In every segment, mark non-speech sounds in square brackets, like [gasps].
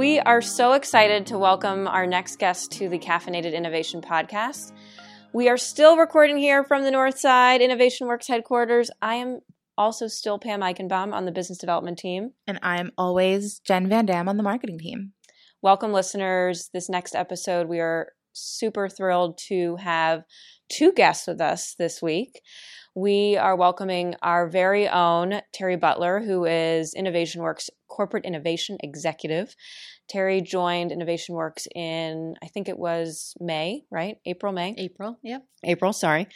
We are so excited to welcome our next guest to the Caffeinated Innovation Podcast. We are still recording here from the North Side Innovation Works headquarters. I am also still Pam Eichenbaum on the business development team. And I'm always Jenn Van Dam on the marketing team. Welcome, listeners. This next episode, we are super thrilled to have two guests with us this week. We are welcoming our very own Terri Butler, who is Innovation Works Corporate Innovation Executive. Terri joined Innovation Works in, I think it was May, right? April, May? April, yep. April, sorry.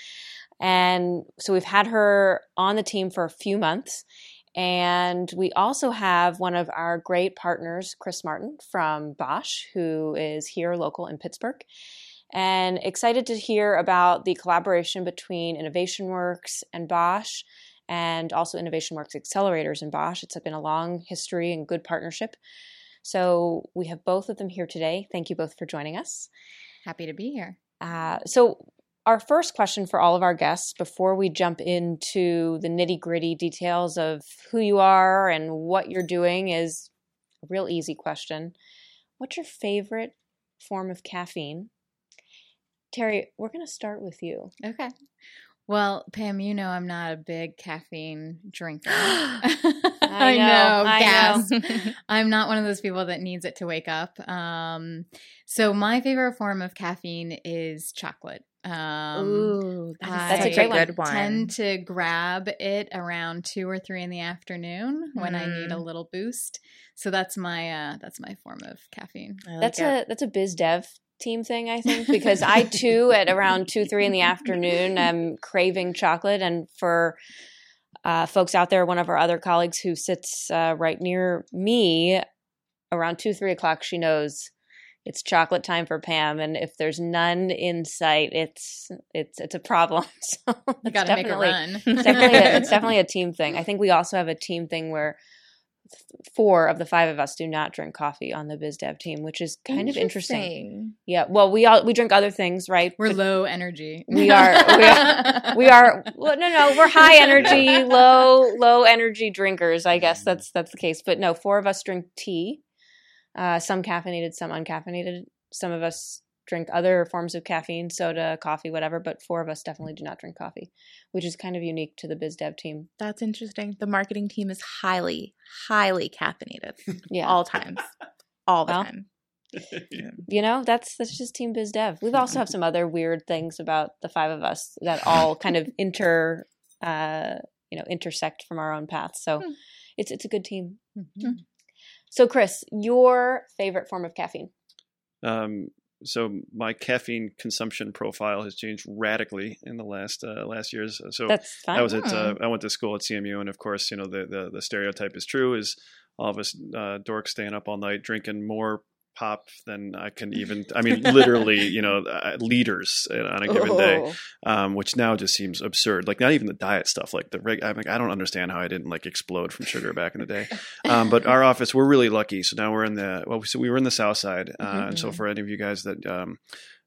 And so we've had her on the team for a few months. And we also have one of our great partners, Chris Martin from Bosch, who is here local in Pittsburgh. And excited to hear about the collaboration between Innovation Works and Bosch and also Innovation Works accelerators in Bosch. It's been a long history and good partnership. So we have both of them here today. Thank you both for joining us. Happy to be here. Uh, so our first question for all of our guests before we jump into the nitty gritty details of who you are and what you're doing is a real easy question. What's your favorite form of caffeine? Terri, we're going to start with you. Okay. Well, Pam, you know I'm not a big caffeine drinker. [gasps] [laughs] I know, I gas. know. [laughs] I'm not one of those people that needs it to wake up. Um, so my favorite form of caffeine is chocolate. Um, Ooh, That's a I great one. good one. Tend to grab it around two or three in the afternoon when I need a Mm. little boost. So that's my uh, that's my form of caffeine. Like That's it. a that's a biz dev team thing, I think, because I too [laughs] at around two three in the afternoon am craving chocolate, and for uh, folks out there, one of our other colleagues who sits uh, right near me around two three o'clock, she knows it's chocolate time for Pam, and if there's none in sight, it's it's it's a problem. [laughs] So You got to make a run. Definitely a, it's [laughs] definitely a team thing. I think we also have a team thing where four of the five of us do not drink coffee on the biz dev team, which is kind of interesting. Interesting. Yeah. Well, we all we drink other things, right? We're But low energy. We are- we are- [laughs] we are well, no no we're high energy, low low energy drinkers. I guess that's that's the case. But no, four of us drink tea. Uh, some caffeinated, some uncaffeinated. Some of us drink other forms of caffeine, soda, coffee, whatever. But four of us definitely do not drink coffee, which is kind of unique to the biz dev team. That's interesting. The marketing team is highly, highly caffeinated. [laughs] Yeah. All times. All the Well, time. [laughs] you know that's that's just team biz dev we also have some other weird things about the five of us that all kind of inter uh you know intersect from our own paths so Hmm. it's it's a good team Mhm. so chris your favorite form of caffeine Um, so my caffeine consumption profile has changed radically in the last uh, last years. So that's I was at uh. I went to school at CMU, and of course, you know the the, the stereotype is true: is all of us uh, dorks staying up all night drinking more pop than I can even. I mean, [laughs] literally, you know, uh, liters on a given day Oh. um, which now just seems absurd. Like not even the diet stuff. Like the reg- I'm like I don't understand how I didn't like explode from sugar back in the day. Um, but our office, we're really lucky. So now we're in the well, so we were in the South Side, uh, and so Mhm. for any of you guys that um,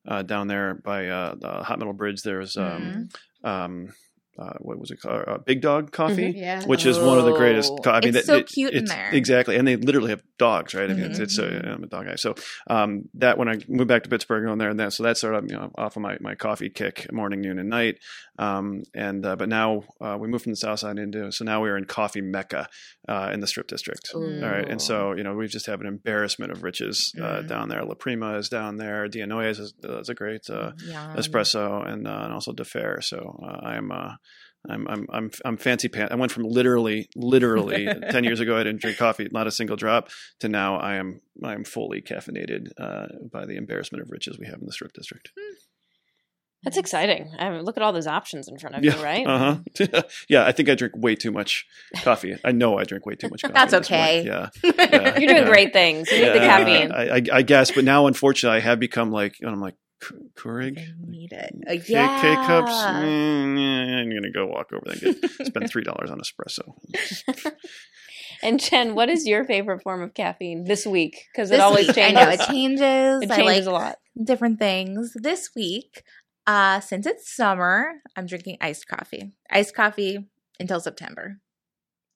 uh, down there by uh, the Hot Metal Bridge, there's um, um, uh, what was it called? Uh, Big Dog Coffee. Yeah. Which is one of the greatest. Oh, Co- I mean, it's that- so it- cute in it's- there. Exactly, and they literally have dogs, right? I mean, it's, it's a, I'm a dog guy. So um, that when I moved back to Pittsburgh, going there and that, so that started you know off of my, my coffee kick, morning, noon, and night. Um, and uh, but now uh, we moved from the south side into so now we're in coffee mecca uh, in the Strip District. All right, and so you know we just have an embarrassment of riches uh, Mhm. down there. La Prima is down there. Dianoia's is, is a great uh, espresso and, uh, and also De Fer. So uh, I'm. Uh, I'm I'm I'm I'm fancy pants. I went from literally literally [laughs] ten years ago I didn't drink coffee, not a single drop, to now I am I am fully caffeinated uh, by the embarrassment of riches we have in the Strip District. That's exciting I mean, look at all those options in front of Yeah, you right Uh huh. [laughs] yeah, I think I drink way too much coffee. I know I drink way too much [laughs] coffee. That's at this point. okay. Yeah. Yeah. [laughs] you're doing Yeah. great things you need the caffeine I, I, I guess, but now unfortunately I have become like I'm like "K- Keurig. I need it. Uh, K, yeah. K cups. Mm, yeah, I'm gonna go walk over there and get, spend three dollars on espresso. and jenn what is your favorite form of caffeine this week because it always week, changes I know it changes. it I changes like a lot different things. This week, uh, since it's summer, I'm drinking iced coffee. Iced coffee until September.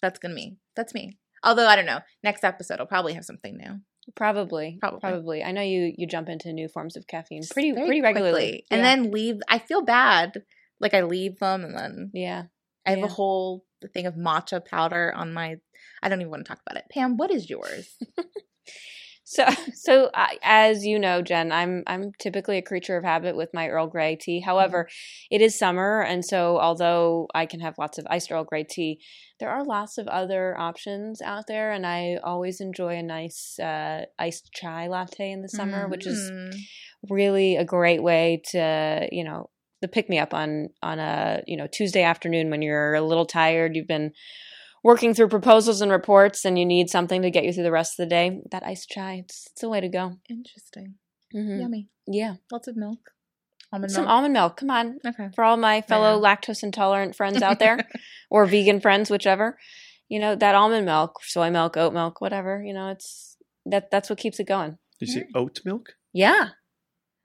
That's gonna me. That's me. Although I don't know. Next episode, I'll probably have something new. Probably, Probably. probably. I know you you jump into new forms of caffeine pretty Very pretty regularly, and then leave. I feel bad. Like I leave them, and then yeah. I have Yeah. a whole thing of matcha powder on my. I don't even want to talk about it. Pam, what is yours? [laughs] So, [laughs] so as you know, Jenn, I'm I'm typically a creature of habit with my Earl Grey tea. However, it is summer, and so although I can have lots of iced Earl Grey tea, there are lots of other options out there, and I always enjoy a nice uh, iced chai latte in the summer, which is Mm. really a great way to you know the pick me up on on a you know Tuesday afternoon when you're a little tired. You've been working through proposals and reports, and you need something to get you through the rest of the day. That iced chai, it's, it's a way to go. interesting. Mhm. Yummy. Yeah, Lots of milk. Almond some milk. almond milk. Come on, okay. for all my fellow know. lactose intolerant friends out there, [laughs] or vegan friends, whichever. You know that almond milk, soy milk, oat milk, whatever. You know, it's that that's what keeps it going. Did you say oat milk? Yeah,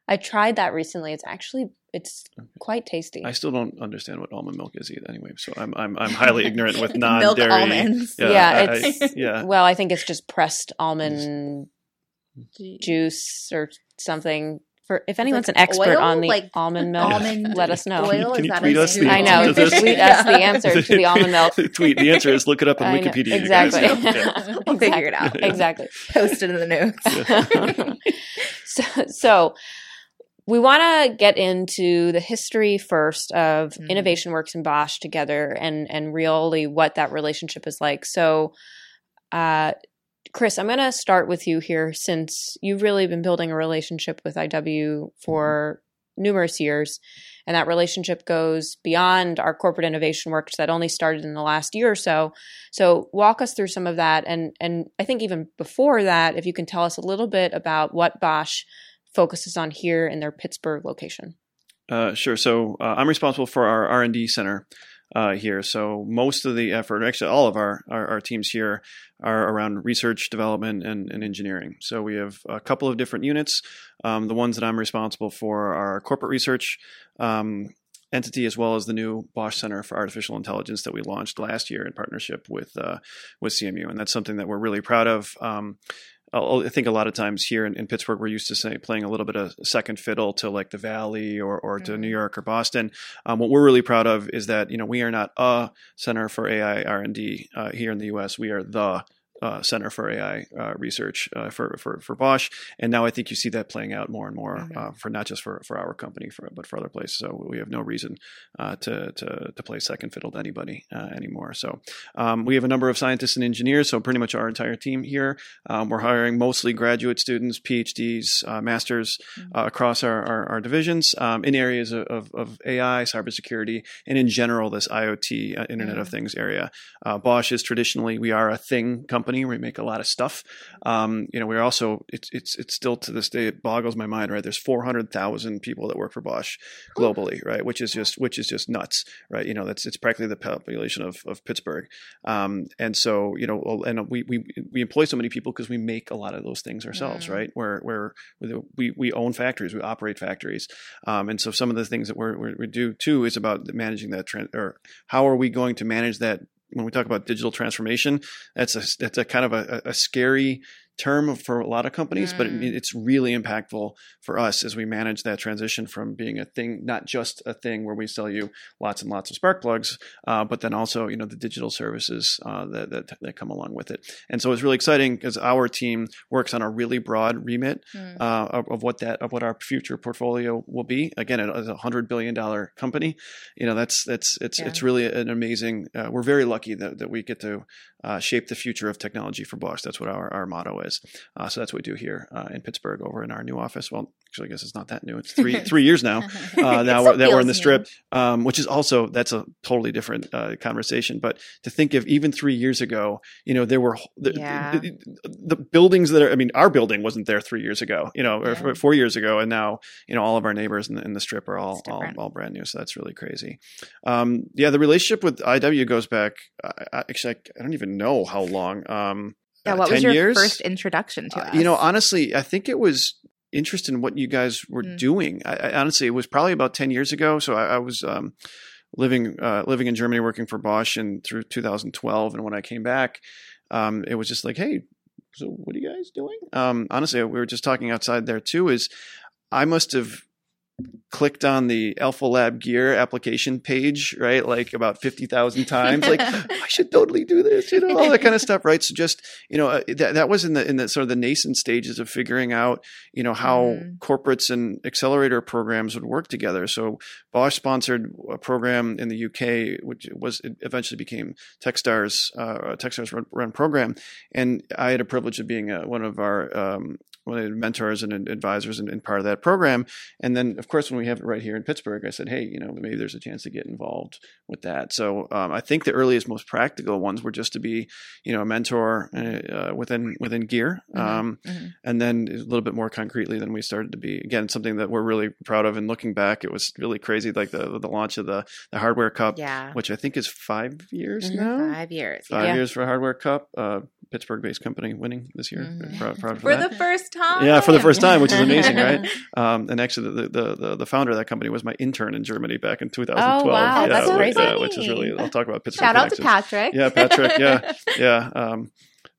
I tried that recently. It's actually it's quite tasty. I still don't understand what almond milk is either. Anyway, so I'm I'm I'm highly [laughs] ignorant with [laughs] non-dairy. almonds. Yeah, I- I- it's- [laughs] yeah. Well, I think it's just pressed almond juice or something. For if anyone's like an expert oil? on the Like almond milk, almond let us know. oil? Can Is you tweet us the I know. answer to this? Tweet us the answer to the almond milk. Tweet the answer is look it up on I know. Wikipedia. you guys. Exactly. Yeah. We'll figure it out. exactly. Post it in the notes. so, so we want to get into the history first of Mm. Innovation Works and Bosch together, and and really what that relationship is like. So, uh, Chris, I'm going to start with you here, since you've really been building a relationship with IW for numerous years, and that relationship goes beyond our corporate innovation works that only started in the last year or so. So walk us through some of that, and and I think even before that, if you can tell us a little bit about what Bosch focuses on here in their Pittsburgh location. Uh, sure. So uh, I'm responsible for our R and D center uh, here. So most of the effort, actually all of our, our, our teams here, are around research, development, and, and engineering. So we have a couple of different units. Um, the ones that I'm responsible for are corporate research. Um, entity as well as the new Bosch Center for Artificial Intelligence that we launched last year in partnership with uh, with CMU, and that's something that we're really proud of. Um, I think a lot of times here in, in Pittsburgh, we're used to say playing a little bit of second fiddle to like the Valley or, or to Mhm. New York or Boston. Um, what we're really proud of is that you know we are not a center for AI R and D uh, here in the U.S. We are the uh, Center for AI uh, Research uh, for, for for Bosch, and now I think you see that playing out more and more Mhm. uh, for not just for, for our company, for, but for other places. So we have no reason uh, to, to to play second fiddle to anybody uh, anymore. So um, we have a number of scientists and engineers. So pretty much our entire team here. Um, we're hiring mostly graduate students, PhDs, uh, masters uh, across our, our, our divisions um, in areas of, of, of AI, cybersecurity, and in general this IoT, Internet of Mhm. Things area. Uh, Bosch is traditionally we are a thing company. We make a lot of stuff. Um, you know, we're also it's it's it's still to this day it boggles my mind. Right, there's 400,000 people that work for Bosch globally, right? Which is just which is just nuts, right? You know, that's it's practically the population of, of Pittsburgh. Um, and so, you know, and we, we, we employ so many people because we make a lot of those things ourselves, Mm. right? Where, where we, we own factories, we operate factories. Um, and so some of the things that we're, we're, we do too is about managing that trend or how are we going to manage that when we talk about digital transformation, that's a, that's a kind of a, a scary term for a lot of companies, but Mm. it, it's really impactful for us as we manage that transition from being a thing, not just a thing where we sell you lots and lots of spark plugs, uh, but then also you know the digital services uh, that, that that come along with it. And so it's really exciting because our team works on a really broad remit Mm. uh, of, of what that of what our future portfolio will be. Again, it is a hundred billion dollar company, you know that's that's it's Yeah. it's really an amazing. Uh, we're very lucky that, that we get to uh, shape the future of technology for Bosch. That's what our, our motto is. Uh, so that's what we do here uh, in Pittsburgh over in our new office. Well, actually, I guess it's not that new. It's three [laughs] three years now uh, now we're, that we're in the strip, um, which is also that's a totally different uh, conversation. But to think of even three years ago, you know, there were the, Yeah. the, the buildings that are. I mean, our building wasn't there three years ago, you know, or Yeah. four years ago, and now you know all of our neighbors in the, in the strip are all all, all brand new. So that's really crazy. Um, yeah, the relationship with IW goes back. I, I, actually, I, I don't even know how long. Um, Yeah, uh, what 10 was your years? first introduction to Uh, us? You know, honestly, I think it was interest in what you guys were Mm. doing. I, I honestly, it was probably about ten years ago. So I, I was um, living uh, living in Germany, working for Bosch, and through 2012. And when I came back, um, it was just like, hey. so what are you guys doing? Um, honestly, we were just talking outside there too. Is I must have clicked on the Alpha Lab Gear application page, right? Like about 50,000 times. Like, [laughs] I should totally do this, you know, all that kind of stuff, right? So just, you know, uh, that, that was in the, in the sort of the nascent stages of figuring out, you know, how Mm. corporates and accelerator programs would work together. So Bosch sponsored a program in the UK, which was, it eventually became Techstars, uh, Techstars run, run program. And I had a privilege of being a, one of our, um, one of the mentors and advisors and, and part of that program. And then, of course, when we have it right here in Pittsburgh, I said, hey, you know, maybe there's a chance to get involved with that. So um, I think the earliest, most practical ones were just to be, you know, a mentor uh, within within gear, Mhm, um, mhm. and then a little bit more concretely than we started to be. Again, something that we're really proud of. And looking back, it was really crazy, like the the launch of the the Hardware Cup, Yeah. which I think is five years Mhm. now. Five years. Five Yeah. years for Hardware Cup. Uh, Pittsburgh-based company winning this year. Mhm. Proud, proud for, For that. the first time. Yeah, for the first time, which is amazing, right? [laughs] Um, and actually, the, the the the founder of that company was my intern in Germany back in 2012. Oh, wow, yeah, that's so which, funny. which is really. I'll talk about Pittsburgh. [laughs] Shout out to. Patrick. Yeah, Patrick, yeah. [laughs] Yeah. Um,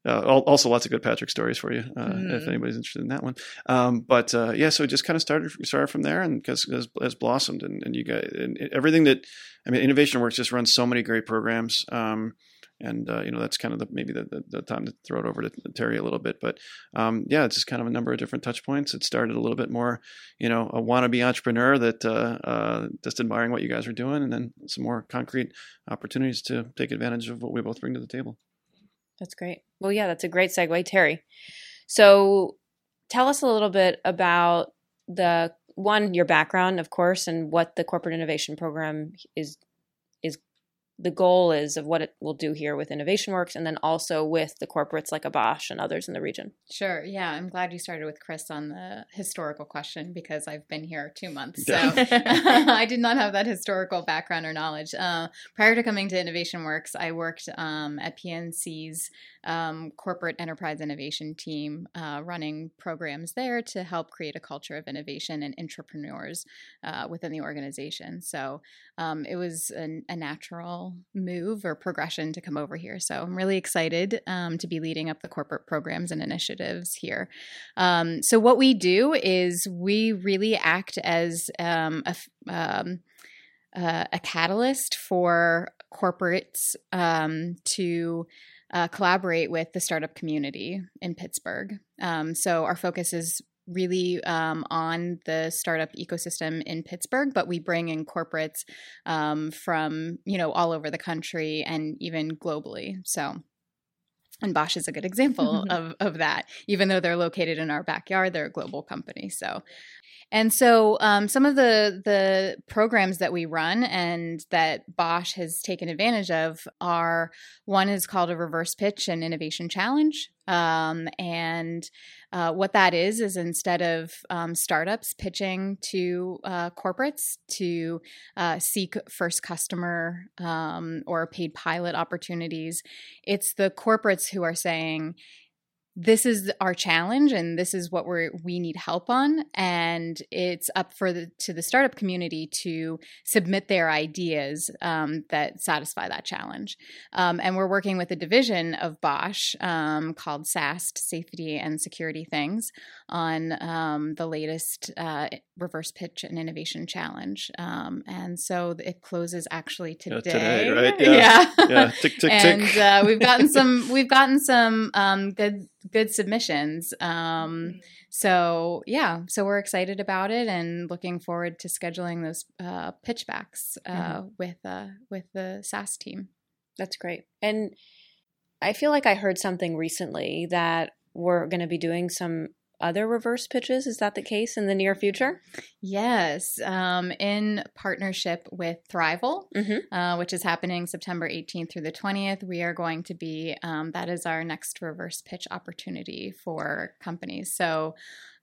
uh, also, lots of good Patrick stories for you uh, if Mhm. anybody's interested in that one. Um, but uh, yeah, so it just kind of started started from there, and because has, has blossomed, and, and you guys, and everything that I mean, Innovation Works just runs so many great programs. Um, and uh, you know that's kind of the, maybe the, the, the time to throw it over to Terri a little bit, but um, yeah, it's just kind of a number of different touch points. It started a little bit more, you know, a wannabe entrepreneur that uh, uh, just admiring what you guys are doing, and then some more concrete opportunities to take advantage of what we both bring to the table. That's great. Well, yeah, that's a great segue, Terri. So, tell us a little bit about the one your background, of course, and what the corporate innovation program is is the goal is of what it will do here with Innovation Works, and then also with the corporates like a Bosch and others in the region. Sure. Yeah. I'm glad you started with Chris on the historical question because I've been here two months. So [laughs] [laughs] I did not have that historical background or knowledge. Uh, prior to coming to Innovation Works, I worked um, at PNC's um, corporate enterprise innovation team, uh, running programs there to help create a culture of innovation and entrepreneurs uh, within the organization. So um, it was an, a natural move or progression to come over here. So I'm really excited um, to be leading up the corporate programs and initiatives here. Um, so what we do is we really act as um, a, um, uh, a catalyst for corporates um, to uh, collaborate with the startup community in Pittsburgh. Um, so our focus is really um, on the startup ecosystem in Pittsburgh, but we bring in corporates um, from you know all over the country and even globally. So. And Bosch is a good example of, of that. Even though they're located in our backyard, they're a global company. So, and so um, some of the the programs that we run and that Bosch has taken advantage of are one is called a reverse pitch and innovation challenge. Um, and uh, what that is is instead of um, startups pitching to uh, corporates to uh, seek first customer um, or paid pilot opportunities, it's the corporates who are saying, this is our challenge and this is what we we need help on and it's up for the to the startup community to submit their ideas um, that satisfy that challenge um, and we're working with a division of bosch um, called sast safety and security things on um, the latest uh, reverse pitch and innovation challenge um, and so it closes actually today, today, right? Yeah. Yeah, [laughs] tick tick and tick. uh, we've gotten some we've gotten some um, good good submissions. Um, so yeah so we're excited about it and looking forward to scheduling those uh, pitchbacks uh, with uh, with the SAST team. That's great. And I feel like I heard something recently that we're going to be doing some other reverse pitches. Is that the case in the near future? yes um, in partnership with thrival Mhm. uh, which is happening september 18th through the 20th we are going to be um, that is our next reverse pitch opportunity for companies so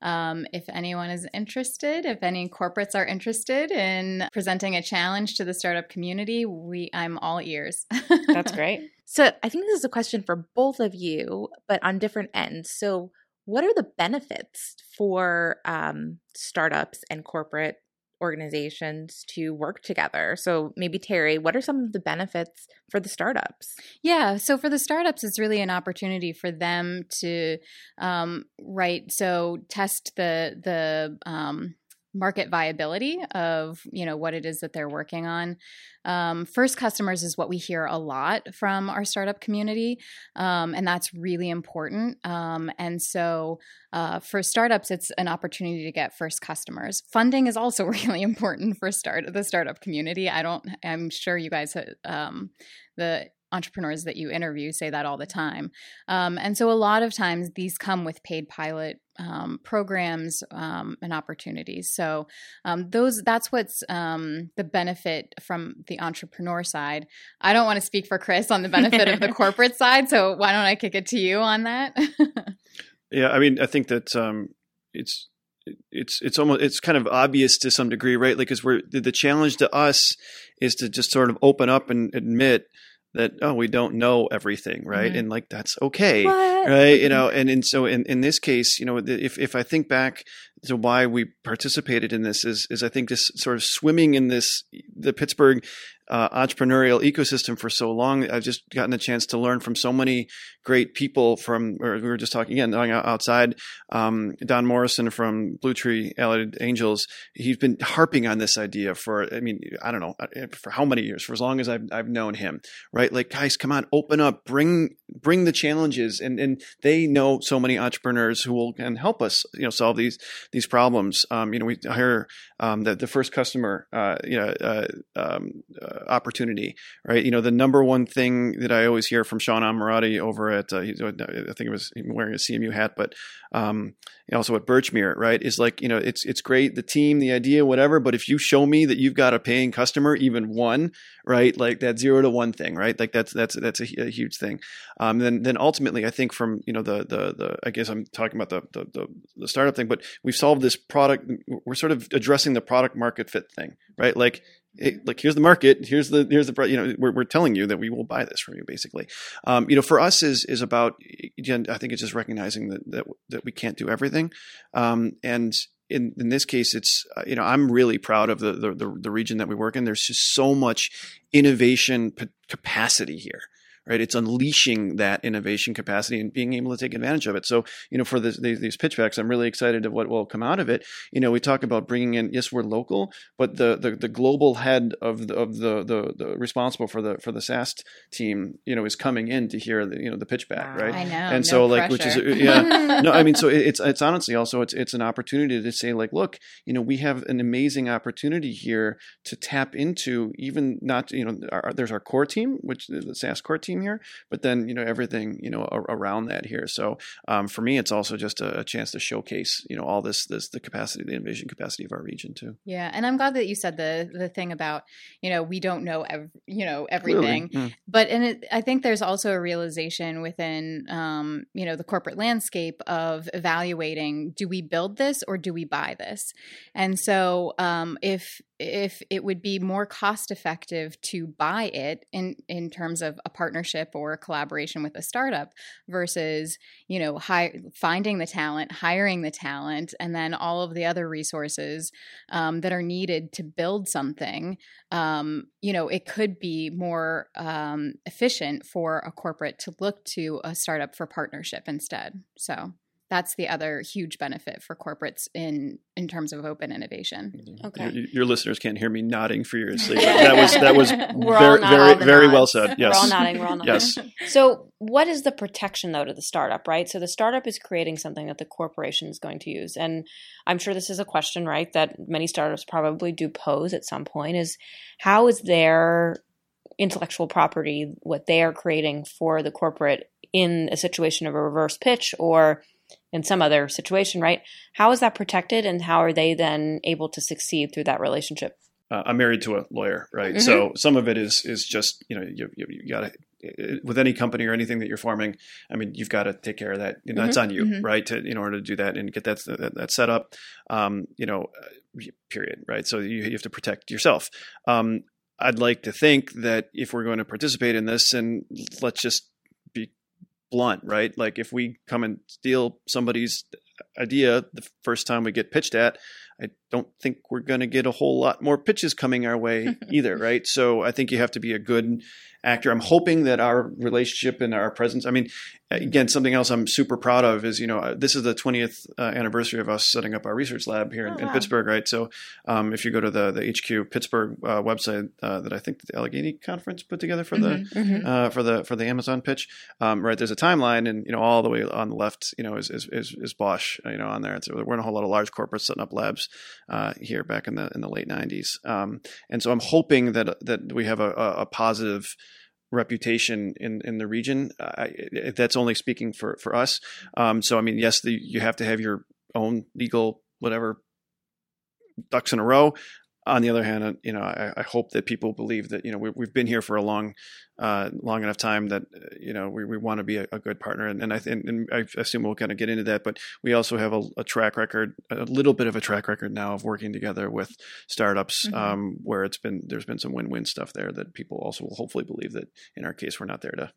um, if anyone is interested if any corporates are interested in presenting a challenge to the startup community we i'm all ears [laughs] That's great. So I think this is a question for both of you, but on different ends. So, what are the benefits for um, startups and corporate organizations to work together. So maybe Terri, what are some of the benefits for the startups? Yeah, so for the startups, it's really an opportunity for them to, um, right? So test the the um, market viability of you know what it is that they're working on. Um, first customers is what we hear a lot from our startup community um, and that's really important. Um, and so uh, for startups it's an opportunity to get first customers. Funding is also [laughs] really important for start the startup community. I don't i'm sure you guys um, the entrepreneurs that you interview say that all the time. Um, and so a lot of times these come with paid pilot um, programs um, and opportunities. So um, those that's what's um, the benefit from the entrepreneur side. I don't want to speak for Chris on the benefit of the [laughs] corporate side, so why don't I kick it to you on that? [laughs] yeah, I mean, I think that um, it's it's it's almost it's kind of obvious to some degree, right? Like, because we're the challenge to us is to just sort of open up and admit that oh we don't know everything right mm-hmm. and like that's okay what? right you know and and so in in this case you know if if i think back to why we participated in this is is i think just sort of swimming in this the pittsburgh uh, entrepreneurial ecosystem for so long. I've just gotten a chance to learn from so many great people from, we were just talking again, outside. Um, Don Morrison from Blue Tree Allied Angels, he's been harping on this idea for, I mean, I don't know, uh, for how many years, for as long as I've, I've known him, right? Like, guys, come on, open up, bring, bring the challenges. And, and they know so many entrepreneurs who will can help us, you know, solve these, these problems. Um, you know, we hear um, that the first customer, uh, you know, uh, um, uh, opportunity, right? You know, the number one thing that I always hear from Sean Ammirati over at, uh, I think it was wearing a CMU hat, but um, also at Birchmere, right? Is like, you know, it's it's great, the team, the idea, whatever. But if you show me that you've got a paying customer, even one, right, like that zero to one thing, right? Like that's that's that's a, a huge thing. Um, then then ultimately, I think from you know the the the I guess I'm talking about the, the the the startup thing, but we've solved this product. We're sort of addressing the product market fit thing, right? Like it, like here's the market here's the here's the you know we're, we're telling you that we will buy this from you basically um, you know for us is is about again i think it's just recognizing that that, that we can't do everything um, and in, in this case it's uh, you know i'm really proud of the, the the region that we work in there's just so much innovation p- capacity here right? It's unleashing that innovation capacity and being able to take advantage of it. So, you know, for this, these, these pitchbacks, I'm really excited of what will come out of it. You know, we talk about bringing in, yes, we're local, but the the, the global head of the, of the, the, the responsible for the for the SAST team, you know, is coming in to hear the you know the pitchback, wow. right? I know. And no so, like, pressure. which is uh, yeah, [laughs] no, I mean, so it's it's honestly also it's it's an opportunity to say like, look, you know, we have an amazing opportunity here to tap into even not you know our, there's our core team, which the SAST core team team here, but then you know everything you know around that here. So um, for me, it's also just a, a, chance to showcase you know all this this the capacity, the innovation capacity of our region too. Yeah, and I'm glad that you said the the thing about you know we don't know ev- you know everything, mm. but and it, I think there's also a realization within um, you know the corporate landscape of evaluating: do we build this or do we buy this? And so um, if if it would be more cost effective to buy it in in terms of a partnership or a collaboration with a startup versus you know hi- finding the talent hiring the talent and then all of the other resources um, that are needed to build something um, you know it could be more um, efficient for a corporate to look to a startup for partnership instead. So that's the other huge benefit for corporates in in terms of open innovation. Mm-hmm. Okay, your, your listeners can't hear me nodding furiously. [laughs] that was that was we're very very very well said. Yes, we're all nodding. We're all nodding. yes. [laughs] So, what is the protection though to the startup? Right. So the startup is creating something that the corporation is going to use, and I'm sure this is a question, right, that many startups probably do pose at some point: is how is their intellectual property what they are creating for the corporate in a situation of a reverse pitch or in some other situation, right? How is that protected and how are they then able to succeed through that relationship? Uh, I'm married to a lawyer, right? Mm-hmm. So some of it is is just you know you, you, you got to with any company or anything that you're forming. I mean, you've got to take care of that. Know, mm-hmm. It's on you, mm-hmm. right? To in order to do that and get that that, that set up. Um, you know, uh, period, right? So you, you have to protect yourself. Um, I'd like to think that if we're going to participate in this, and let's just blunt, right? Like if we come and steal somebody's idea the first time we get pitched at, I don't think we're going to get a whole lot more pitches coming our way [laughs] either, right? So I think you have to be a good actor. I'm hoping that our relationship and our presence. I mean, again, something else I'm super proud of is you know this is the 20th uh, anniversary of us setting up our research lab here in, Oh, in wow. Pittsburgh, right? So um, if you go to the the HQ Pittsburgh uh, website uh, that I think the Allegheny conference put together for the Mhm. Mhm. uh, for the for the Amazon pitch, um, right? There's a timeline, and you know all the way on the left, you know, is is is, is Bosch, uh, you know, on there. And so there weren't a whole lot of large corporates setting up labs uh, here back in the in the late '90s, um, and so I'm hoping that that we have a, a positive reputation in in the region. Uh, that's only speaking for for us. Um, so I mean, yes, the, you have to have your own legal whatever ducks in a row. On the other hand, uh, you know, I, I hope that people believe that you know we, we've been here for a long, uh, long enough time that uh, you know we, we want to be a, a good partner, and, and I think and I assume we'll kind of get into that. But we also have a, a track record, a little bit of a track record now of working together with startups, Mhm. um, where it's been there's been some win-win stuff there that people also will hopefully believe that in our case we're not there to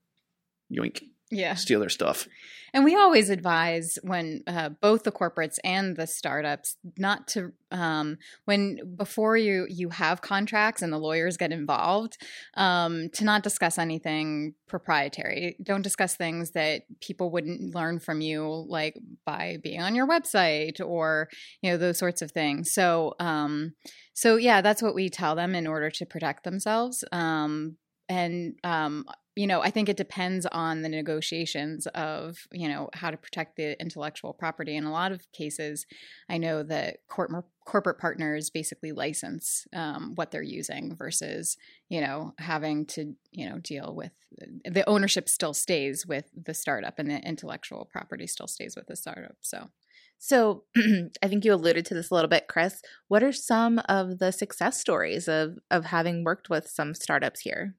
yoink Yeah. steal their stuff. And we always advise when uh, both the corporates and the startups not to um, when before you you have contracts and the lawyers get involved um, to not discuss anything proprietary. Don't discuss things that people wouldn't learn from you, like by being on your website or you know those sorts of things. So um, so yeah, that's what we tell them in order to protect themselves. Um, and um, you know, I think it depends on the negotiations of, you know, how to protect the intellectual property. In a lot of cases, I know that corp- corporate partners basically license um, what they're using versus, you know, having to, you know, deal with the ownership still stays with the startup and the intellectual property still stays with the startup. So, So [clears throat] I think you alluded to this a little bit, Chris. What are some of the success stories of of having worked with some startups here?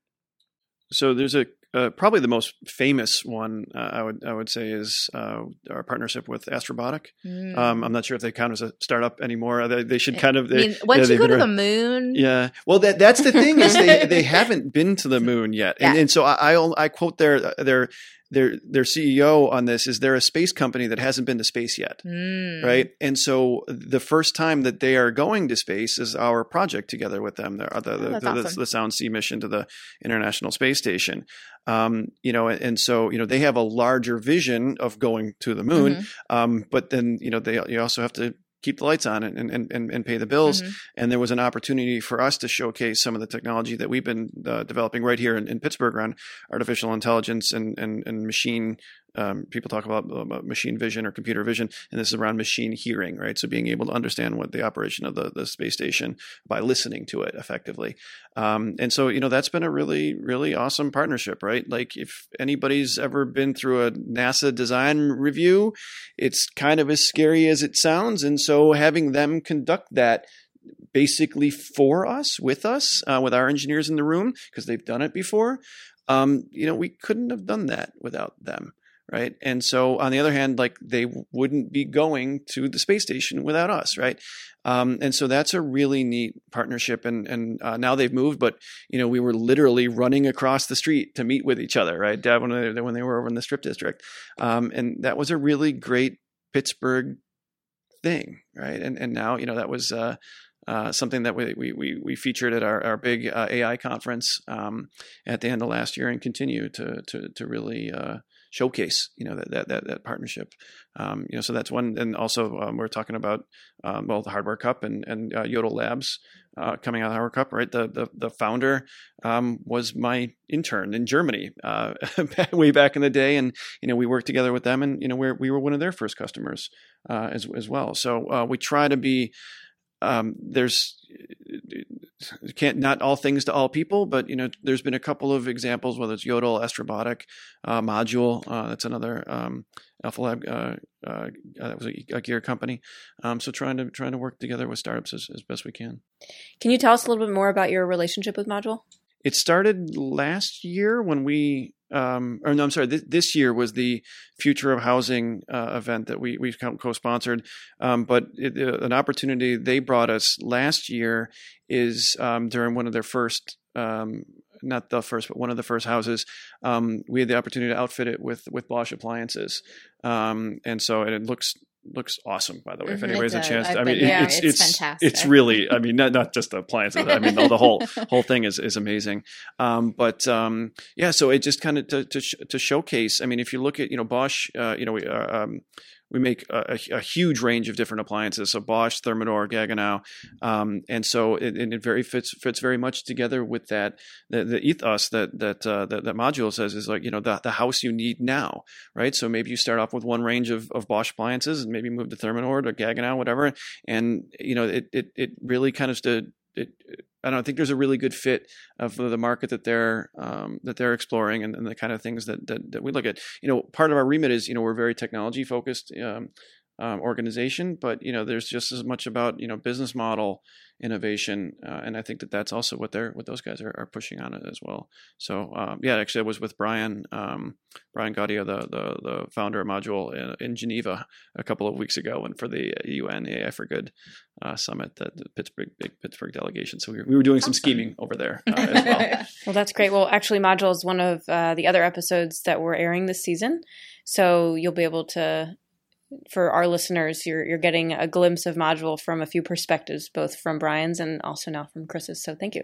So there's a uh, probably the most famous one uh, I would I would say is uh, our partnership with Astrobotic. Mm. Um, I'm not sure if they count as a startup anymore. They, they should kind of. I mean, once yeah, you go to the moon, Yeah. Well, that that's the thing is they [laughs] they haven't been to the moon yet, and, Yeah. and so I I I quote their their their their CEO on this is they're a space company that hasn't been to space yet. Mm. Right. And so the first time that they are going to space is our project together with them. The, the, Oh, the, awesome. the SoundSee mission to the International Space Station. Um, you know, and, and so, you know, they have a larger vision of going to the moon. Mhm. Um, but then, you know, they, you also have to keep the lights on and, and, and, and pay the bills. Mhm. And there was an opportunity for us to showcase some of the technology that we've been uh, developing right here in, in Pittsburgh around artificial intelligence and, and, and machine. Um, people talk about, about machine vision or computer vision, and this is around machine hearing, right? So being able to understand what the operation of the, the space station by listening to it effectively. Um, and so, you know, that's been a really, really awesome partnership, right? Like if anybody's ever been through a NASA design review, it's kind of as scary as it sounds. And so having them conduct that basically for us, with us, uh, with our engineers in the room, because they've done it before, um, you know, we couldn't have done that without them. Right. And so, on the other hand, like they wouldn't be going to the space station without us. Right. Um, and so that's a really neat partnership. And, and uh, now they've moved, but, you know, we were literally running across the street to meet with each other. Right. When they, when they were over in the strip district. Um, and that was a really great Pittsburgh thing. Right. And, and now, you know, that was, uh, uh, something that we, we, we, we featured at our, our big uh, AI conference um, at the end of last year and continue to, to, to really uh, showcase, you know, that, that, that, that partnership. Um, you know, so that's one. And also um, we're talking about, um, well, the Hardware Cup and, and uh, Yodel Labs uh, coming out of Hardware Cup, right? The, the, the founder um, was my intern in Germany uh, [laughs] way back in the day. And, you know, we worked together with them and, you know, we're, we were one of their first customers uh, as, as well. So uh, we try to be, um, there's can't not all things to all people, but you know, there's been a couple of examples, whether it's Yodel, Astrobotic, uh, Module, uh, that's another um, Alpha Lab, uh, uh, that was a, a gear company. Um, so trying to trying to work together with startups as, as best we can. Can you tell us a little bit more about your relationship with Module? It started last year when we, um, or no, I'm sorry, this, this year was the Future of Housing uh, event that we we co-sponsored. Um, but it, uh, an opportunity they brought us last year is um, during one of their first. Um, not the first, but one of the first houses. Um, we had the opportunity to outfit it with with Bosch appliances, um, and so and it looks looks awesome. By the way, if Mhm. anybody has a chance, to, I mean, it's It's it's fantastic. it's really. I mean, not not just the appliances. I mean, the, the whole [laughs] whole thing is is amazing. Um, but um, yeah, so it just kind of to to, to showcase. I mean, if you look at you know Bosch, uh, you know we. Uh, um, we make a, a, a huge range of different appliances, so Bosch, Thermador, Gaggenau, um, and so it, it very fits fits very much together with that the, the ethos that that, uh, that that module says is like you know the the house you need now, right? So maybe you start off with one range of, of Bosch appliances and maybe move to Thermador or Gaggenau, whatever, and you know it it, it really kind of stood. It, I don't think there's a really good fit of the market that they're um, that they're exploring and, and the kind of things that, that that we look at. You know, part of our remit is you know we're very technology focused um, um, organization, but you know there's just as much about you know business model innovation, uh, and I think that that's also what they're what those guys are, are pushing on it as well. So um, yeah, actually, I was with Brian um, Brian Gaudio, the, the the founder of Module in, in Geneva a couple of weeks ago, and for the UN AI for Good uh, summit, that the Pittsburgh big Pittsburgh delegation. So we were, we were doing some scheming over there [laughs] uh, as well. Well, that's great. Well, actually, Module is one of uh, the other episodes that we're airing this season, so you'll be able to, for our listeners, you're you're getting a glimpse of Module from a few perspectives, both from Brian's and also now from Chris's. So thank you.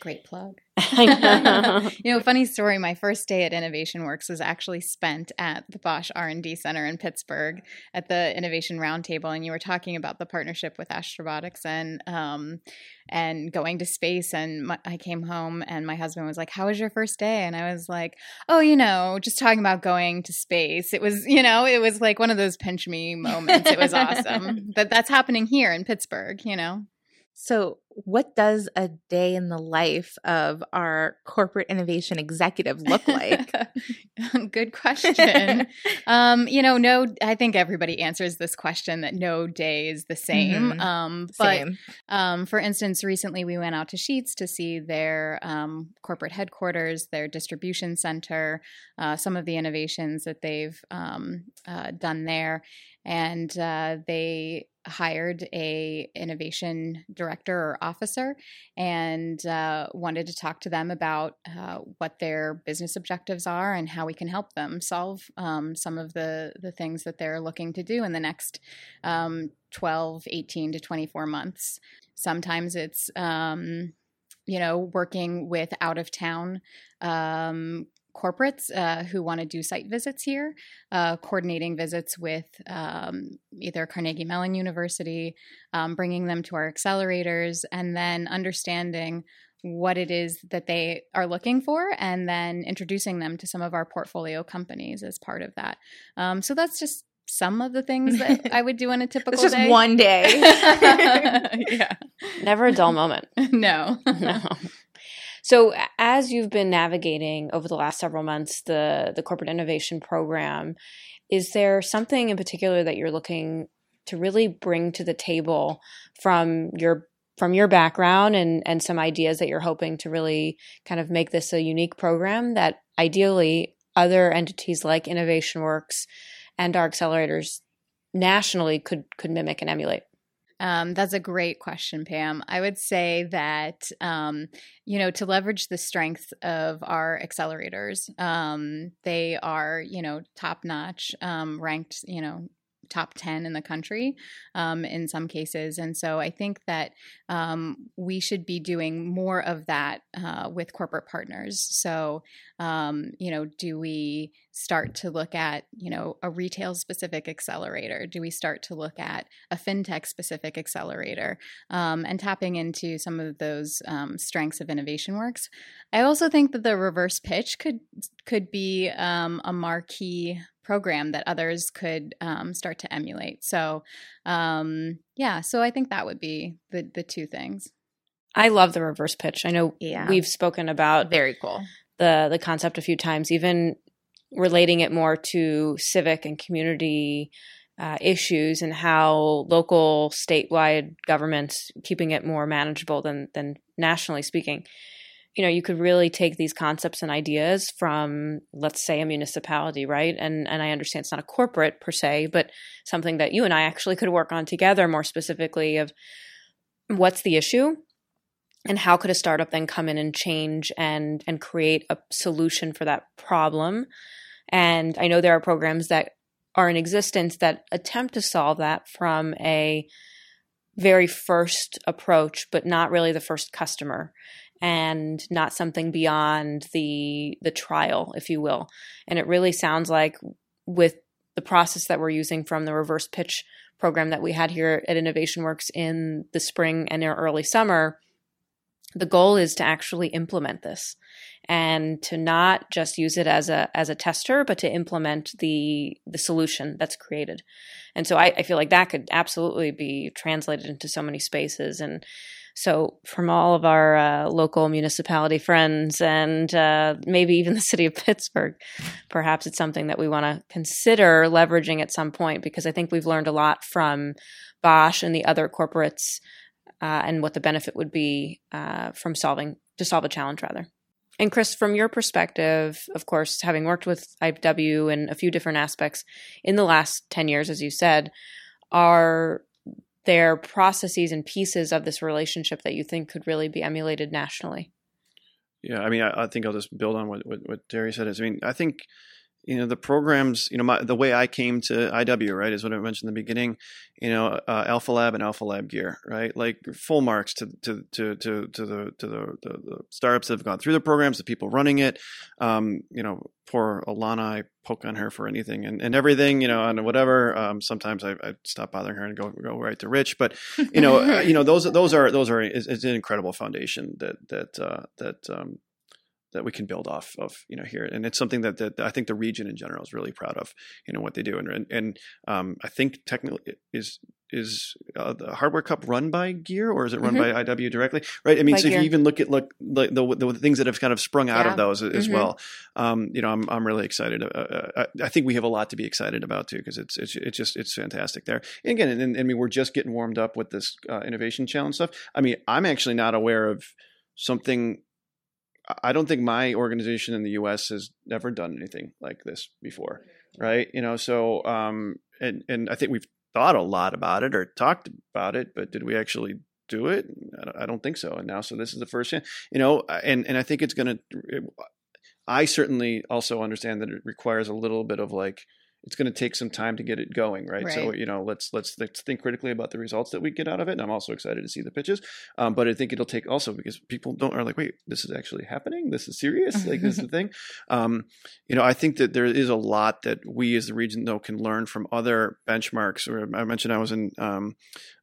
Great plug. Know. [laughs] you know, funny story. My first day at Innovation Works was actually spent at the Bosch R and D Center in Pittsburgh at the Innovation Roundtable, and you were talking about the partnership with Astrobotics and um, and going to space. And my, I came home, and my husband was like, "How was your first day?" And I was like, "Oh, you know, just talking about going to space. It was, you know, it was like one of those pinch me moments. It was awesome. [laughs] but that's happening here in Pittsburgh. You know." So, what does a day in the life of our corporate innovation executive look like? [laughs] Good question. [laughs] um, you know, no, I think everybody answers this question that no day is the same. Mhm. Um, but Same. um, for instance, recently we went out to Sheetz to see their um, corporate headquarters, their distribution center, uh, some of the innovations that they've um, uh, done there, and uh, they hired a innovation director or officer and uh, wanted to talk to them about uh, what their business objectives are and how we can help them solve um, some of the the things that they're looking to do in the next um, 12 18 to 24 months. Sometimes it's um, you know working with out of town um, corporates uh, who want to do site visits here, uh, coordinating visits with um, either Carnegie Mellon University, um, bringing them to our accelerators, and then understanding what it is that they are looking for, and then introducing them to some of our portfolio companies as part of that. Um, so that's just some of the things that [laughs] I would do on a typical It's just day. one day. [laughs] yeah. Never a dull moment. [laughs] No. no. So, as you've been navigating over the last several months the the corporate innovation program, is there something in particular that you're looking to really bring to the table from your from your background and and some ideas that you're hoping to really kind of make this a unique program that ideally other entities like Innovation Works and our accelerators nationally could could mimic and emulate? Um, that's a great question, Pam. I would say that, um, you know, to leverage the strength of our accelerators, um, they are, you know, top notch, um, ranked, you know, top 10 in the country um, in some cases. And so I think that um, we should be doing more of that uh, with corporate partners. So, um, you know, do we start to look at, you know, a retail specific accelerator? Do we start to look at a fintech specific accelerator um, and tapping into some of those um, strengths of innovation works i also think that the reverse pitch could could be um, a marquee program that others could um, start to emulate so um, yeah so i think that would be the the two things I love the reverse pitch. I know Yeah. we've spoken about Very cool. the the concept a few times, even relating it more to civic and community uh, issues and how local, statewide governments keeping it more manageable than than nationally speaking. You know, you could really take these concepts and ideas from, let's say, a municipality, right? And and I understand it's not a corporate per se, but something that you and I actually could work on together more specifically of what's the issue and how could a startup then come in and change and and create a solution for that problem and i know there are programs that are in existence that attempt to solve that from a very first approach, but not really the first customer and not something beyond the the trial, if you will. And it really sounds like with the process that we're using from the reverse pitch program that we had here at Innovation Works in the spring and early summer, the goal is to actually implement this and to not just use it as a as a tester, but to implement the the solution that's created. And so I, I feel like that could absolutely be translated into so many spaces. And so from all of our uh, local municipality friends and uh, maybe even the city of Pittsburgh, perhaps it's something that we want to consider leveraging at some point because I think we've learned a lot from Bosch and the other corporates uh, and what the benefit would be uh, from solving to solve a challenge rather. And Chris, from your perspective, of course, having worked with IW in a few different aspects in the last 10 years, as you said, are there processes and pieces of this relationship that you think could really be emulated nationally? Yeah, I mean, I, I think I'll just build on what, what, what Terri said. Is I mean, I think you know the programs you know my, the way i came to iw right is what i mentioned in the beginning you know uh, AlphaLab and AlphaLab gear right? Like full marks to to to to, to the to the, the, the, startups that have gone through the programs the people running it. Um, you know poor alana i poke on her for anything and, and everything you know and whatever. Um, sometimes I, I, stop bothering her and go go right to rich but you know uh, you know those those are those are it's, an incredible foundation that that uh, that um, that we can build off of you know here and it's something that, that i think the region in general is really proud of you know what they do and and um, i think technically is is uh, the hardware cup run by gear or is it run mm-hmm. by iw directly right i mean by so gear. if you even look at look like the, the, the, things that have kind of sprung out yeah. of those as mm-hmm. well um, you know i'm, I'm really excited uh, uh I, I, think we have a lot to be excited about too because it's, it's it's just it's fantastic there and again and, and, i mean we're just getting warmed up with this uh, innovation challenge stuff i mean i'm actually not aware of something I don't think my organization in the U.S. has ever done anything like this before, right? You know, so um, and and I think we've thought a lot about it or talked about it, but did we actually do it? I don't think so. And now, so this is the first, you know, and and I think it's going to. I certainly also understand that it requires a little bit of like it's going to take some time to get it going, right? right? So you know, let's let's let's think critically about the results that we get out of it. And I'm also excited to see the pitches, um, but I think it'll take also because people don't are like, wait, this is actually happening. This is serious. Like this is the [laughs] thing. Um, you know, I think that there is a lot that we as the region though can learn from other benchmarks. Or I mentioned I was in um,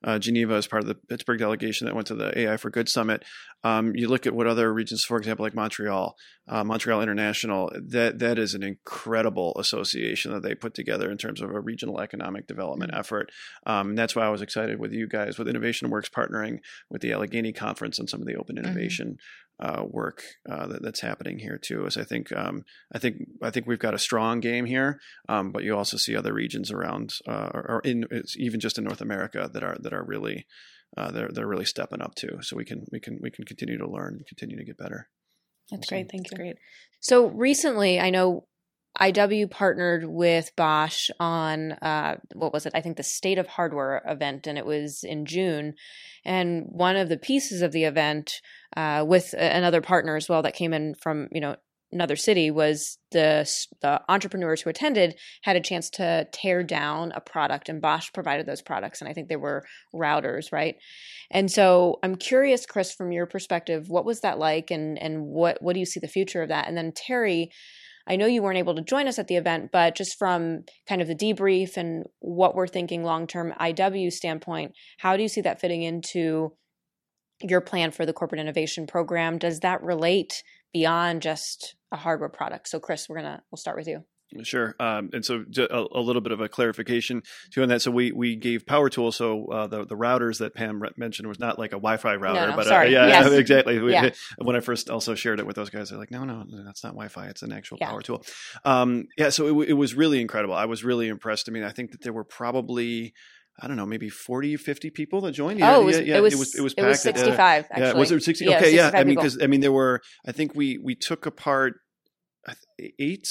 uh, Geneva as part of the Pittsburgh delegation that went to the AI for Good summit. Um, you look at what other regions, for example, like Montreal, uh, Montreal International, that that is an incredible association that they put together in terms of a regional economic development mm-hmm. effort. Um, and that's why I was excited with you guys, with Innovation Works partnering with the Allegheny Conference and some of the open mm-hmm. innovation uh, work uh, that, that's happening here too. Is I think um, I think I think we've got a strong game here, um, but you also see other regions around, uh, or in even just in North America that are that are really uh, they're they're really stepping up too. So we can we can we can continue to learn and continue to get better. That's awesome. great. Thank you. Great. So recently, I know IW partnered with Bosch on uh, what was it? I think the State of Hardware event, and it was in June. And one of the pieces of the event uh, with another partner as well that came in from you know another city was the the entrepreneurs who attended had a chance to tear down a product and Bosch provided those products and I think they were routers right and so I'm curious Chris from your perspective what was that like and and what what do you see the future of that and then Terri I know you weren't able to join us at the event, but just from kind of the debrief and what we're thinking long term IW standpoint, how do you see that fitting into your plan for the corporate innovation program? Does that relate beyond just a hardware product? So, Chris, we're gonna we'll start with you. Sure. Um, and so a, a, little bit of a clarification too on that. So we, we gave power tools. So uh, the, the routers that Pam mentioned was not like a Wi-Fi router, no, no, but uh, yeah, yes. [laughs] exactly. Yeah. [laughs] When I first also shared it with those guys, they're like, no, no, no that's not Wi-Fi. It's an actual yeah. power tool. Um, yeah. So it, it was really incredible. I was really impressed. I mean, I think that there were probably, I don't know, maybe 40, 50 people that joined. Yeah, oh, it was, yeah, it was, it was, it was, packed. It was 65, uh, Yeah, was it 60? Yeah, okay, yeah. I mean, because, I mean, there were, I think we, we took apart eight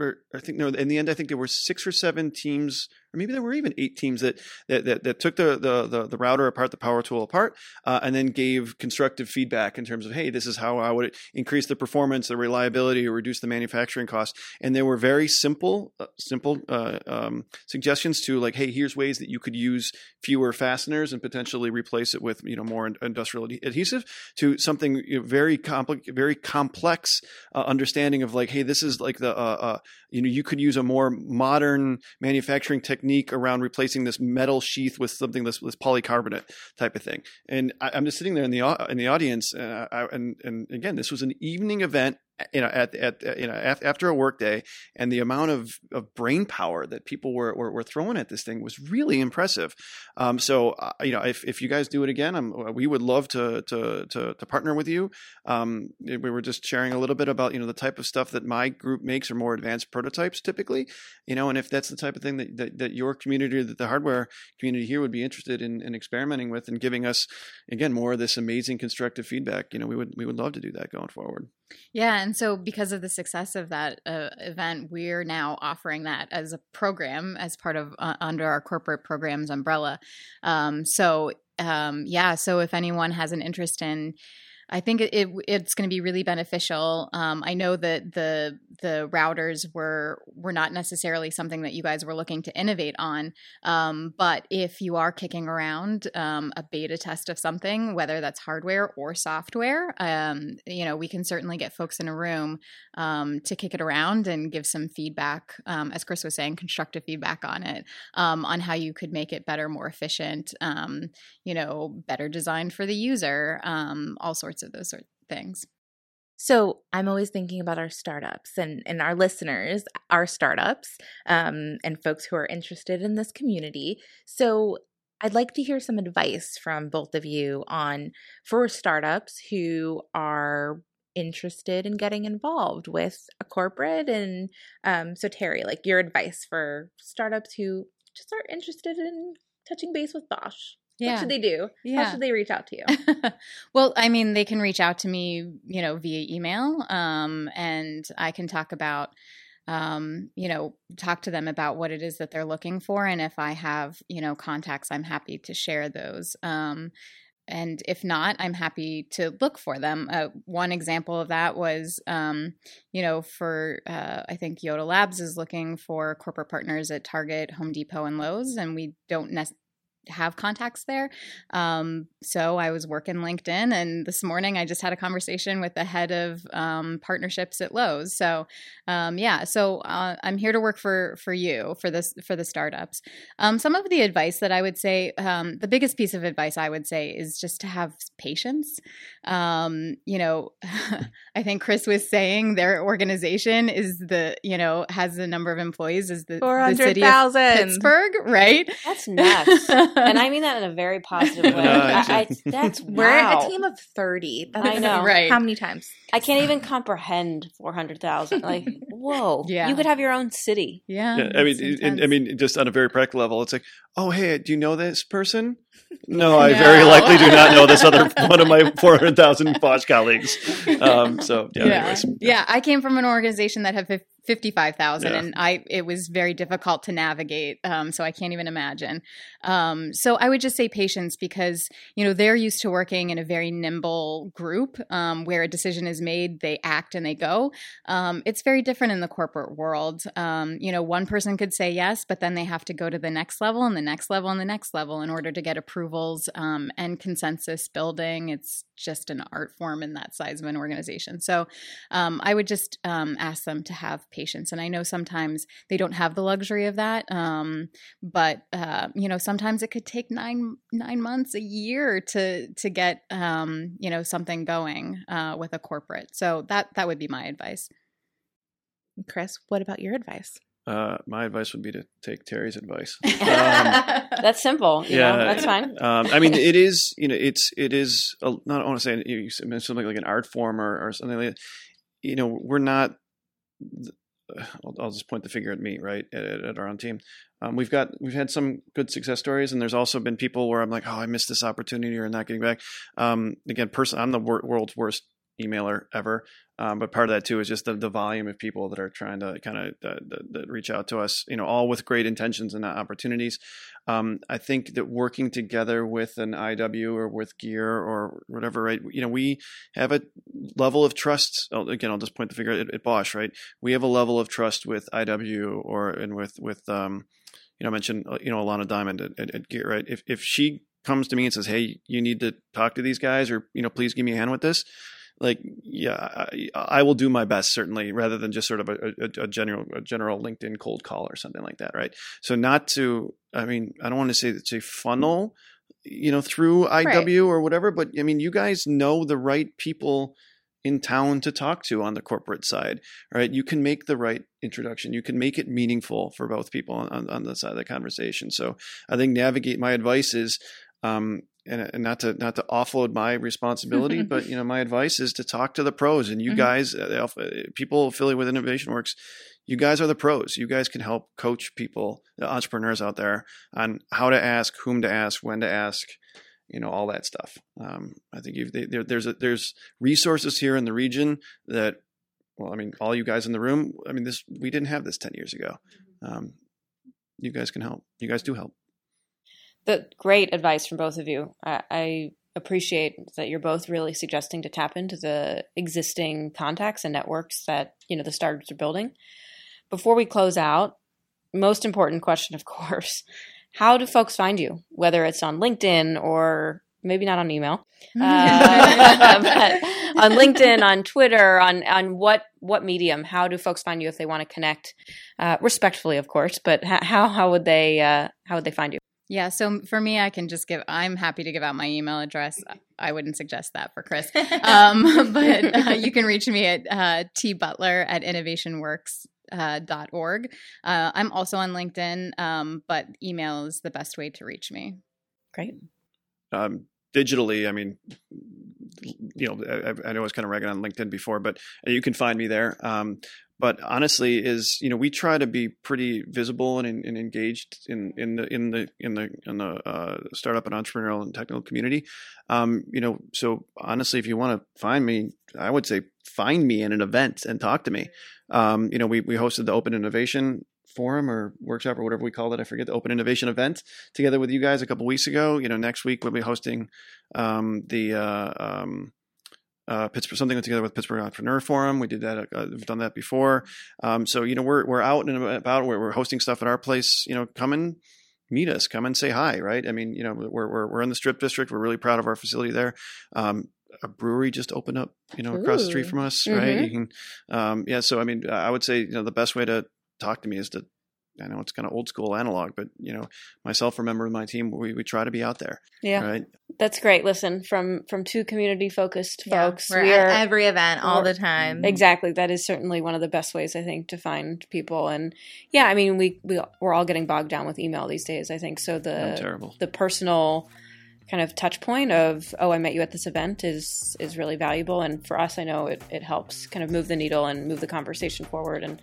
I think no. In the end, I think there were six or seven teams or maybe there were even eight teams that that that, that took the, the, the the router apart, the power tool apart, uh, and then gave constructive feedback in terms of, hey, this is how I would increase the performance, the reliability, or reduce the manufacturing cost. And there were very simple uh, simple uh, um, suggestions to like, hey, here's ways that you could use fewer fasteners and potentially replace it with you know more industrial adhesive to something you know, very complex, very complex uh, understanding of like, hey, this is like the uh, uh, you know you could use a more modern manufacturing technique around replacing this metal sheath with something this, this polycarbonate type of thing. And I, am just sitting there in the in the audience, uh, I, and and again, this was an evening event you know at, at you know after a work day and the amount of, of brain power that people were, were, were throwing at this thing was really impressive. Um, so uh, you know if, if you guys do it again I'm, uh, we would love to, to to, to partner with you. Um, we were just sharing a little bit about you know the type of stuff that my group makes are more advanced prototypes typically you know and if that's the type of thing that, that, that your community that the hardware community here would be interested in, in experimenting with and giving us again more of this amazing constructive feedback you know we would we would love to do that going forward yeah, and so because of the success of that uh, event, we're now offering that as a program as part of uh, under our corporate programs umbrella. Um, so um, yeah, so if anyone has an interest in I think it, it it's going to be really beneficial. Um, I know that the the routers were were not necessarily something that you guys were looking to innovate on, um, but if you are kicking around um, a beta test of something, whether that's hardware or software, um, you know we can certainly get folks in a room um, to kick it around and give some feedback, um, as Chris was saying, constructive feedback on it, on how you could make it better, more efficient, you know, better designed for the user, all sorts of those sort of things. So I'm always thinking about our startups and, and our listeners, our startups, um, and folks who are interested in this community. So I'd like to hear some advice from both of you on for startups who are interested in getting involved with a corporate. And um, so Terri, like your advice for startups who just are interested in touching base with Bosch. Yeah. What should they do? Yeah. How should they reach out to you? [laughs] well, I mean, they can reach out to me, you know, via email, um, and I can talk about, um, you know, talk to them about what it is that they're looking for, and if I have, you know, contacts, I'm happy to share those. Um, and if not, I'm happy to look for them. Uh, one example of that was, um, you know, for uh, I think Yoda Labs is looking for corporate partners at Target, Home Depot, and Lowe's, and we don't necessarily have contacts there. Um, so I was working LinkedIn, and this morning I just had a conversation with the head of um, partnerships at Lowe's. So um, yeah, so uh, I'm here to work for for you for this for the startups. Um, some of the advice that I would say, um, the biggest piece of advice I would say is just to have patience. Um, you know, [laughs] I think Chris was saying their organization is the you know has the number of employees is the, the city of Pittsburgh, right? That's nuts. [laughs] and I mean that in a very positive [laughs] way. No, I, I, that's [laughs] we're wow. a team of thirty. That's I know, right? How many times? I can't even comprehend four hundred thousand. Like, [laughs] whoa, yeah, you could have your own city. Yeah, yeah I mean, I mean, just on a very practical level, it's like, oh, hey, do you know this person? No, I no. very likely do not know this other one of my 400,000 Bosch colleagues. Um, so, yeah, yeah. Anyways, yeah. yeah. I came from an organization that had 55,000 yeah. and I it was very difficult to navigate um, so I can't even imagine. Um, so I would just say patience because you know they're used to working in a very nimble group um, where a decision is made, they act and they go. Um, it's very different in the corporate world. Um, you know, one person could say yes, but then they have to go to the next level and the next level and the next level in order to get approvals um, and consensus building. It's just an art form in that size of an organization. So I would just ask them to have patience. And I know sometimes they don't have the luxury of that, um, but uh, you know sometimes it could take nine nine months, a year to to get um, you know something going uh, with a corporate. So that that would be my advice. Chris, what about your advice? Uh, my advice would be to take Terri's advice. [laughs] Um, that's simple. yeah, know, that's fine. Um, I mean, it is. You know, it's it is. A, not I want to say you mentioned something like an art form or, or something like. That. You know, we're not I'll, I'll, just point the finger at me, right, at, at our own team. Um, we've got we've had some good success stories, and there's also been people where I'm like, oh, I missed this opportunity or not getting back. Um, again, person, I'm the wor- world's worst emailer ever. Um, but part of that too is just the, the volume of people that are trying to kind of that, reach out to us, you know, all with great intentions and opportunities. Um, I think that working together with an IW or with Gear or whatever, right? You know, we have a level of trust. Again, I'll just point the finger at, at Bosch, right? We have a level of trust with IW or and with with um, you know, I mentioned uh, you know Alana Diamond at, at, at Gear, right? If if she comes to me and says, "Hey, you need to talk to these guys," or you know, please give me a hand with this like yeah I, I, will do my best certainly rather than just sort of a, a, a, general a general linkedin cold call or something like that right? So not to i mean i don't want to say it's a funnel you know through iw right. or whatever but i mean you guys know the right people in town to talk to on the corporate side right? You can make the right introduction. You can make it meaningful for both people on, on the side of the conversation. So i think navigate my advice is um, and, and, not to not to offload my responsibility, [laughs] but you know my advice is to talk to the pros. And you mm-hmm. guys, uh, uh, people affiliated with Innovation Works, you guys are the pros. You guys can help coach people, the entrepreneurs out there, on how to ask, whom to ask, when to ask, you know all that stuff. Um, I think there, there's a, there's resources here in the region that, well, I mean, all you guys in the room. I mean, this we didn't have this ten years ago. Mm-hmm. Um, you guys can help. You guys do help the great advice from both of you. I, I appreciate that you're both really suggesting to tap into the existing contacts and networks that you know the startups are building. Before we close out, most important question, of [laughs] course, how do folks find you? Whether it's on LinkedIn or maybe not on email, [laughs] uh, but on LinkedIn, on Twitter, on on what what medium? How do folks find you if they want to connect, uh, respectfully, of course? But how how would they uh, how would they find you? Yeah, so for me, I can just give. I'm happy to give out my email address. I wouldn't suggest that for Chris, [laughs] um, [laughs] but uh, you can reach me at uh, tbutler at innovationworks uh, dot org. Uh, I'm also on LinkedIn, um, but email is the best way to reach me. Great. Um, digitally, I mean, you know, I, I, know I was kind of ragging on LinkedIn before, but you can find me there. Um, but honestly is you know we try to be pretty visible and, and engaged in, in the in the in the in the uh, startup and entrepreneurial and technical community. Um, you know so honestly if you want to find me i would say find me in an event and talk to me. Um, you know we, we hosted the open innovation forum or workshop or whatever we call it. I forget the open innovation event together with you guys a couple weeks ago. You know next week we'll be hosting um, the uh, um, uh, Pittsburgh, something together with Pittsburgh Entrepreneur Forum. We did that. Uh, we've done that before. Um, so you know, we're we're out and about. We're, we're hosting stuff at our place. You know, come and meet us. Come and say hi. Right. I mean, you know, we're we're we're in the Strip District. We're really proud of our facility there. Um, a brewery just opened up, you know, across the street from us. Right. Mm-hmm. You can, um, yeah. So I mean, I would say you know the best way to talk to me is to I know it's kind of old school analog, but you know, myself or member of my team, we, we try to be out there. Yeah, right. That's great. Listen, from from two community focused yeah, folks, we're we are at every event all the time. Exactly. That is certainly one of the best ways I think to find people. And yeah, I mean, we we we're all getting bogged down with email these days. I think so. The terrible. the personal kind of touch point of oh, I met you at this event is is really valuable. And for us, I know it it helps kind of move the needle and move the conversation forward. And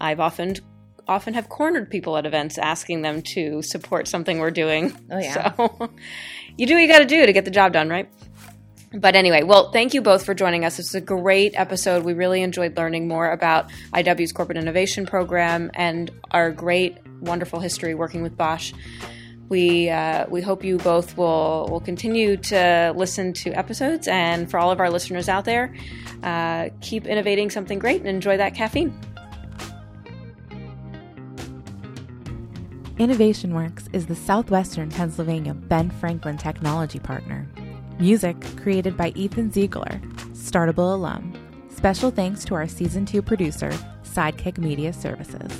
I've often often have cornered people at events asking them to support something we're doing. Oh, yeah. So [laughs] you do what you got to do to get the job done, right? But anyway, well, thank you both for joining us. Was a great episode. We really enjoyed learning more about IW's corporate innovation program and our great, wonderful history working with Bosch. We uh, we hope you both will will continue to listen to episodes, and for all of our listeners out there, uh, keep innovating something great and enjoy that caffeine. Innovation Works is the Southwestern Pennsylvania Ben Franklin Technology Partner. Music created by Ethan Ziegler, Startable alum. Special thanks to our Season 2 producer, Sidekick Media Services.